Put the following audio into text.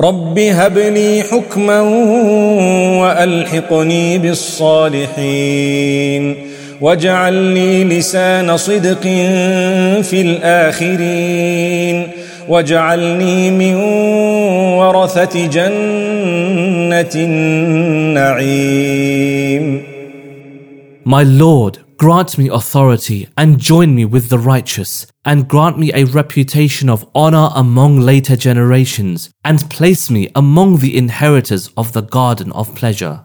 رب هب لي حكما والحقني بالصالحين واجعل لي لسان صدق في الاخرين واجعلني من ورثه جنه النعيم My Lord, grant me authority and join me with the righteous, and grant me a reputation of honor among later generations, and place me among the inheritors of the garden of pleasure.